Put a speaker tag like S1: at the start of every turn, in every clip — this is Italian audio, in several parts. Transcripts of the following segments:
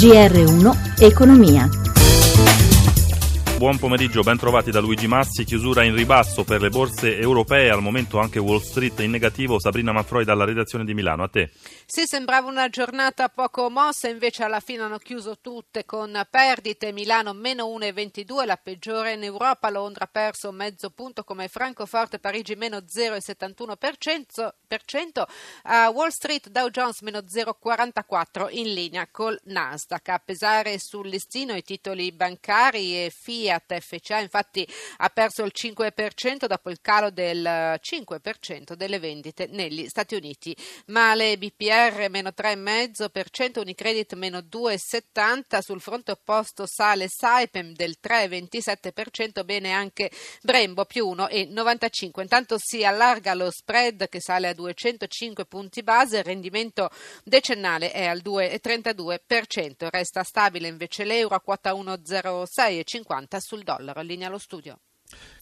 S1: GR1 Economia.
S2: Buon pomeriggio, ben trovati da Luigi Massi. Chiusura in ribasso per le borse europee, al momento anche Wall Street in negativo. Sabrina Manfroi dalla redazione di Milano, a te.
S3: Sì, sembrava una giornata poco mossa, invece alla fine hanno chiuso tutte con perdite. Milano meno 1,22, la peggiore in Europa. Londra ha perso mezzo punto come Francoforte, Parigi meno 0,71%. A Wall Street Dow Jones meno 0,44 in linea col Nasdaq. A pesare sul listino i titoli bancari e FIA Fiat FCA infatti ha perso il 5% dopo il calo del 5% delle vendite negli Stati Uniti. Male BPR meno 3,5%, Unicredit meno 2,70%, sul fronte opposto sale Saipem del 3,27%, bene anche Brembo più 1,95%. Intanto si allarga lo spread che sale a 205 punti base, il rendimento decennale è al 2,32%, resta stabile invece l'euro a quota 1,06,50 sul dollaro. Linea allo studio.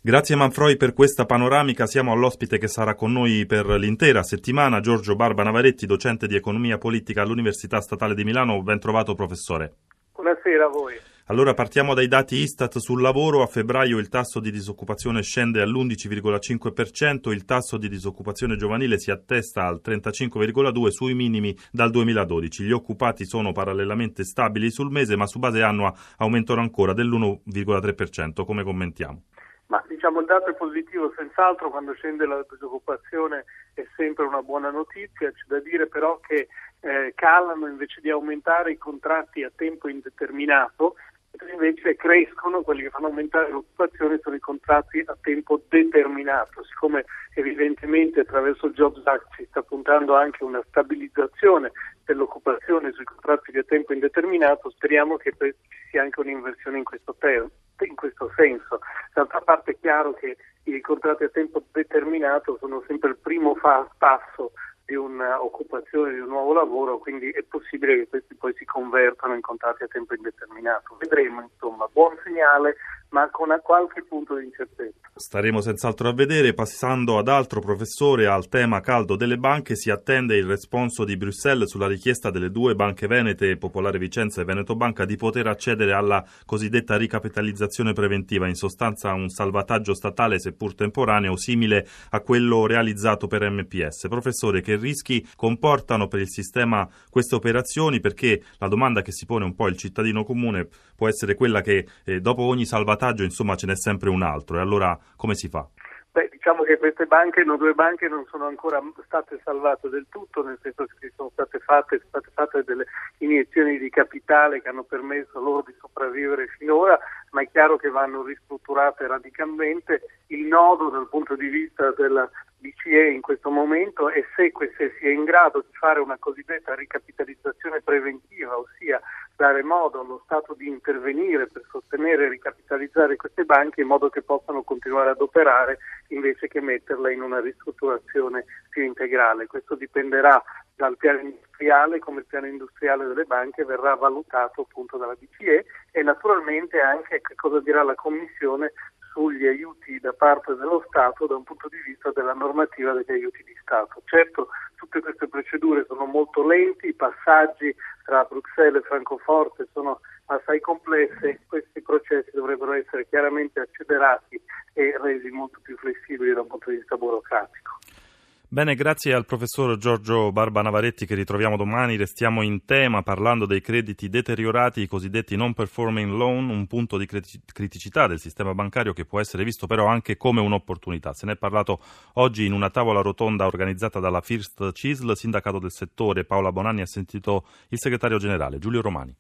S2: Grazie Manfroi per questa panoramica. Siamo all'ospite che sarà con noi per l'intera settimana, Giorgio Barba Navaretti, docente di economia politica all'Università Statale di Milano. Ben trovato professore.
S4: Buonasera a voi.
S2: Allora partiamo dai dati Istat sul lavoro. A febbraio il tasso di disoccupazione scende all'11,5%, il tasso di disoccupazione giovanile si attesta al 35,2% sui minimi dal 2012. Gli occupati sono parallelamente stabili sul mese, ma su base annua aumentano ancora dell'1,3%. Come commentiamo?
S4: Ma diciamo il dato è positivo, senz'altro quando scende la disoccupazione è sempre una buona notizia, c'è da dire però che eh, calano invece di aumentare i contratti a tempo indeterminato invece crescono, quelli che fanno aumentare l'occupazione sono i contratti a tempo determinato, siccome evidentemente attraverso il Jobs Act si sta puntando anche una stabilizzazione dell'occupazione sui contratti a tempo indeterminato, speriamo che ci sia anche un'inversione in questo, ter- in questo senso. D'altra parte è chiaro che i contratti a tempo determinato sono sempre il primo fa- passo di un'occupazione, di un nuovo lavoro, quindi è possibile che questi poi si convertano in contratti a tempo indeterminato. Vedremo, insomma, buon segnale, ma con qualche punto di incertezza.
S2: Staremo senz'altro a vedere. Passando ad altro professore, al tema caldo delle banche, si attende il responso di Bruxelles sulla richiesta delle due banche venete, Popolare Vicenza e Veneto Banca, di poter accedere alla cosiddetta ricapitalizzazione preventiva, in sostanza un salvataggio statale seppur temporaneo simile a quello realizzato per MPS. Professore, che rischi comportano per il sistema queste operazioni? Perché la domanda che si pone un po' il cittadino comune può essere quella che eh, dopo ogni salvataggio insomma ce n'è sempre un altro e allora come si fa?
S4: Beh, diciamo che queste banche, no, due banche non sono ancora state salvate del tutto, nel senso che sono state fatte, sono state fatte delle iniezioni di capitale che hanno permesso loro di sopravvivere finora, ma è chiaro che vanno ristrutturate radicalmente. Il nodo dal punto di vista della BCE in questo momento è se, si è in grado di fare una cosiddetta ricapitalizzazione preventiva, ossia dare modo allo Stato di intervenire per sostenere e ricapitalizzare queste banche in modo che possano continuare ad operare invece che metterle in una ristrutturazione più integrale. Questo dipenderà dal piano industriale, come il piano industriale delle banche verrà valutato appunto dalla BCE e naturalmente anche che cosa dirà la Commissione sugli aiuti da parte dello Stato da un punto di vista della normativa degli aiuti di Stato. Certo, tutte queste procedure sono molto lenti, i passaggi tra Bruxelles e Francoforte sono assai complesse, questi processi dovrebbero essere chiaramente accelerati e resi molto più flessibili da un punto di vista burocratico.
S2: Bene, grazie al professor Giorgio Barba Navaretti che ritroviamo domani. Restiamo in tema parlando dei crediti deteriorati, i cosiddetti non performing loan, un punto di criticità del sistema bancario che può essere visto però anche come un'opportunità. Se ne è parlato oggi in una tavola rotonda organizzata dalla First CISL, sindacato del settore. Paola Bonanni ha sentito il segretario generale Giulio Romani.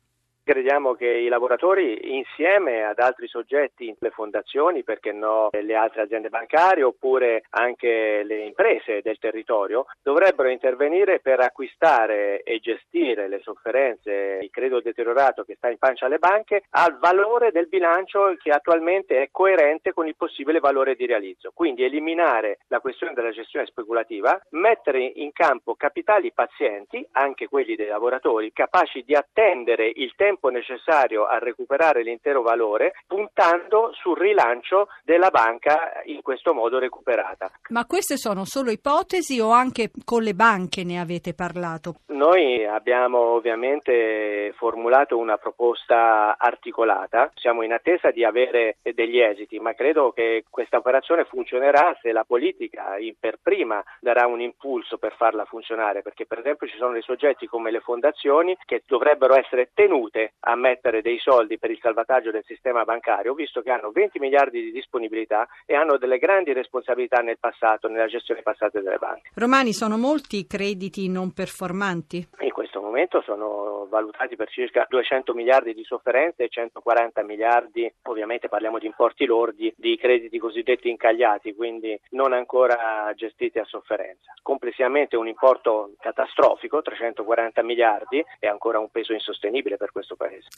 S5: Crediamo che i lavoratori insieme ad altri soggetti, le fondazioni, perché no le altre aziende bancarie oppure anche le imprese del territorio, dovrebbero intervenire per acquistare e gestire le sofferenze, il credito deteriorato che sta in pancia alle banche, al valore del bilancio che attualmente è coerente con il possibile valore di realizzo. Quindi eliminare la questione della gestione speculativa, mettere in campo capitali pazienti, anche quelli dei lavoratori, capaci di attendere il tempo tempo necessario a recuperare l'intero valore, puntando sul rilancio della banca in questo modo recuperata.
S1: Ma queste sono solo ipotesi o anche con le banche ne avete parlato?
S5: Noi abbiamo ovviamente formulato una proposta articolata, siamo in attesa di avere degli esiti, ma credo che questa operazione funzionerà se la politica per prima darà un impulso per farla funzionare, perché per esempio ci sono dei soggetti come le fondazioni che dovrebbero essere tenute a mettere dei soldi per il salvataggio del sistema bancario, visto che hanno 20 miliardi di disponibilità e hanno delle grandi responsabilità nel passato, nella gestione passata delle banche.
S1: Romani, sono molti i crediti non performanti?
S5: In questo momento sono valutati per circa 200 miliardi di sofferenze e 140 miliardi, ovviamente parliamo di importi lordi, di crediti cosiddetti incagliati, quindi non ancora gestiti a sofferenza. Complessivamente un importo catastrofico, 340 miliardi, è ancora un peso insostenibile per questo Paese.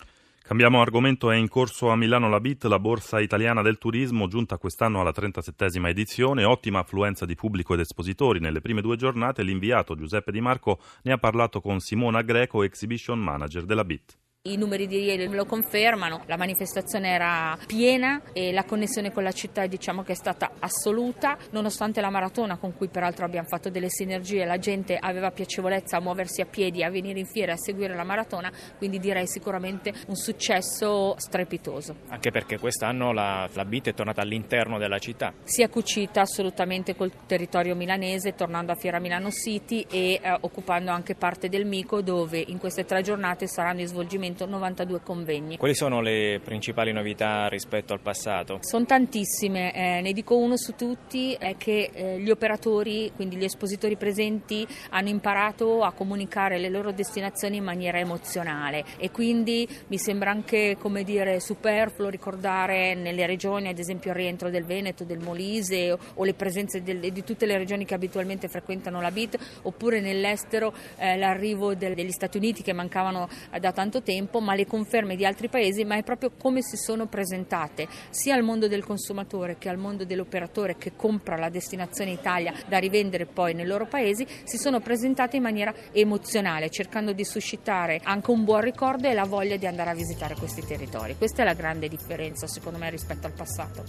S2: Cambiamo argomento, è in corso a Milano la BIT, la borsa italiana del turismo, giunta quest'anno alla 37esima edizione, ottima affluenza di pubblico ed espositori. Nelle prime due giornate l'inviato Giuseppe Di Marco ne ha parlato con Simona Greco, exhibition manager della BIT.
S6: I numeri di ieri me lo confermano, la manifestazione era piena e la connessione con la città diciamo che è stata assoluta, nonostante la maratona con cui peraltro abbiamo fatto delle sinergie, la gente aveva piacevolezza a muoversi a piedi, a venire in fiera e a seguire la maratona, quindi direi sicuramente un successo strepitoso.
S7: Anche perché quest'anno la, la BIT è tornata all'interno della città.
S6: Si è cucita assolutamente col territorio milanese, tornando a Fiera Milano City e eh, occupando anche parte del Mico dove in queste tre giornate saranno i svolgimenti 192 convegni.
S7: Quali sono le principali novità rispetto al passato?
S6: Sono tantissime, eh, ne dico uno su tutti, è che eh, gli operatori, quindi gli espositori presenti, hanno imparato a comunicare le loro destinazioni in maniera emozionale e quindi mi sembra anche come dire, superfluo ricordare nelle regioni, ad esempio il rientro del Veneto, del Molise o, o le presenze del, di tutte le regioni che abitualmente frequentano la BIT, oppure nell'estero eh, l'arrivo del, degli Stati Uniti che mancavano da tanto tempo tempo, ma le conferme di altri paesi, ma è proprio come si sono presentate sia al mondo del consumatore che al mondo dell'operatore che compra la destinazione Italia da rivendere poi nei loro paesi, si sono presentate in maniera emozionale, cercando di suscitare anche un buon ricordo e la voglia di andare a visitare questi territori. Questa è la grande differenza, secondo me, rispetto al passato.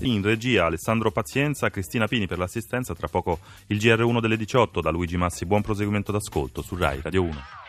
S2: In regia Alessandro Pazienza, Cristina Pini per l'assistenza, tra poco il GR1 delle 18 da Luigi Massi. Buon proseguimento d'ascolto su RAI Radio 1.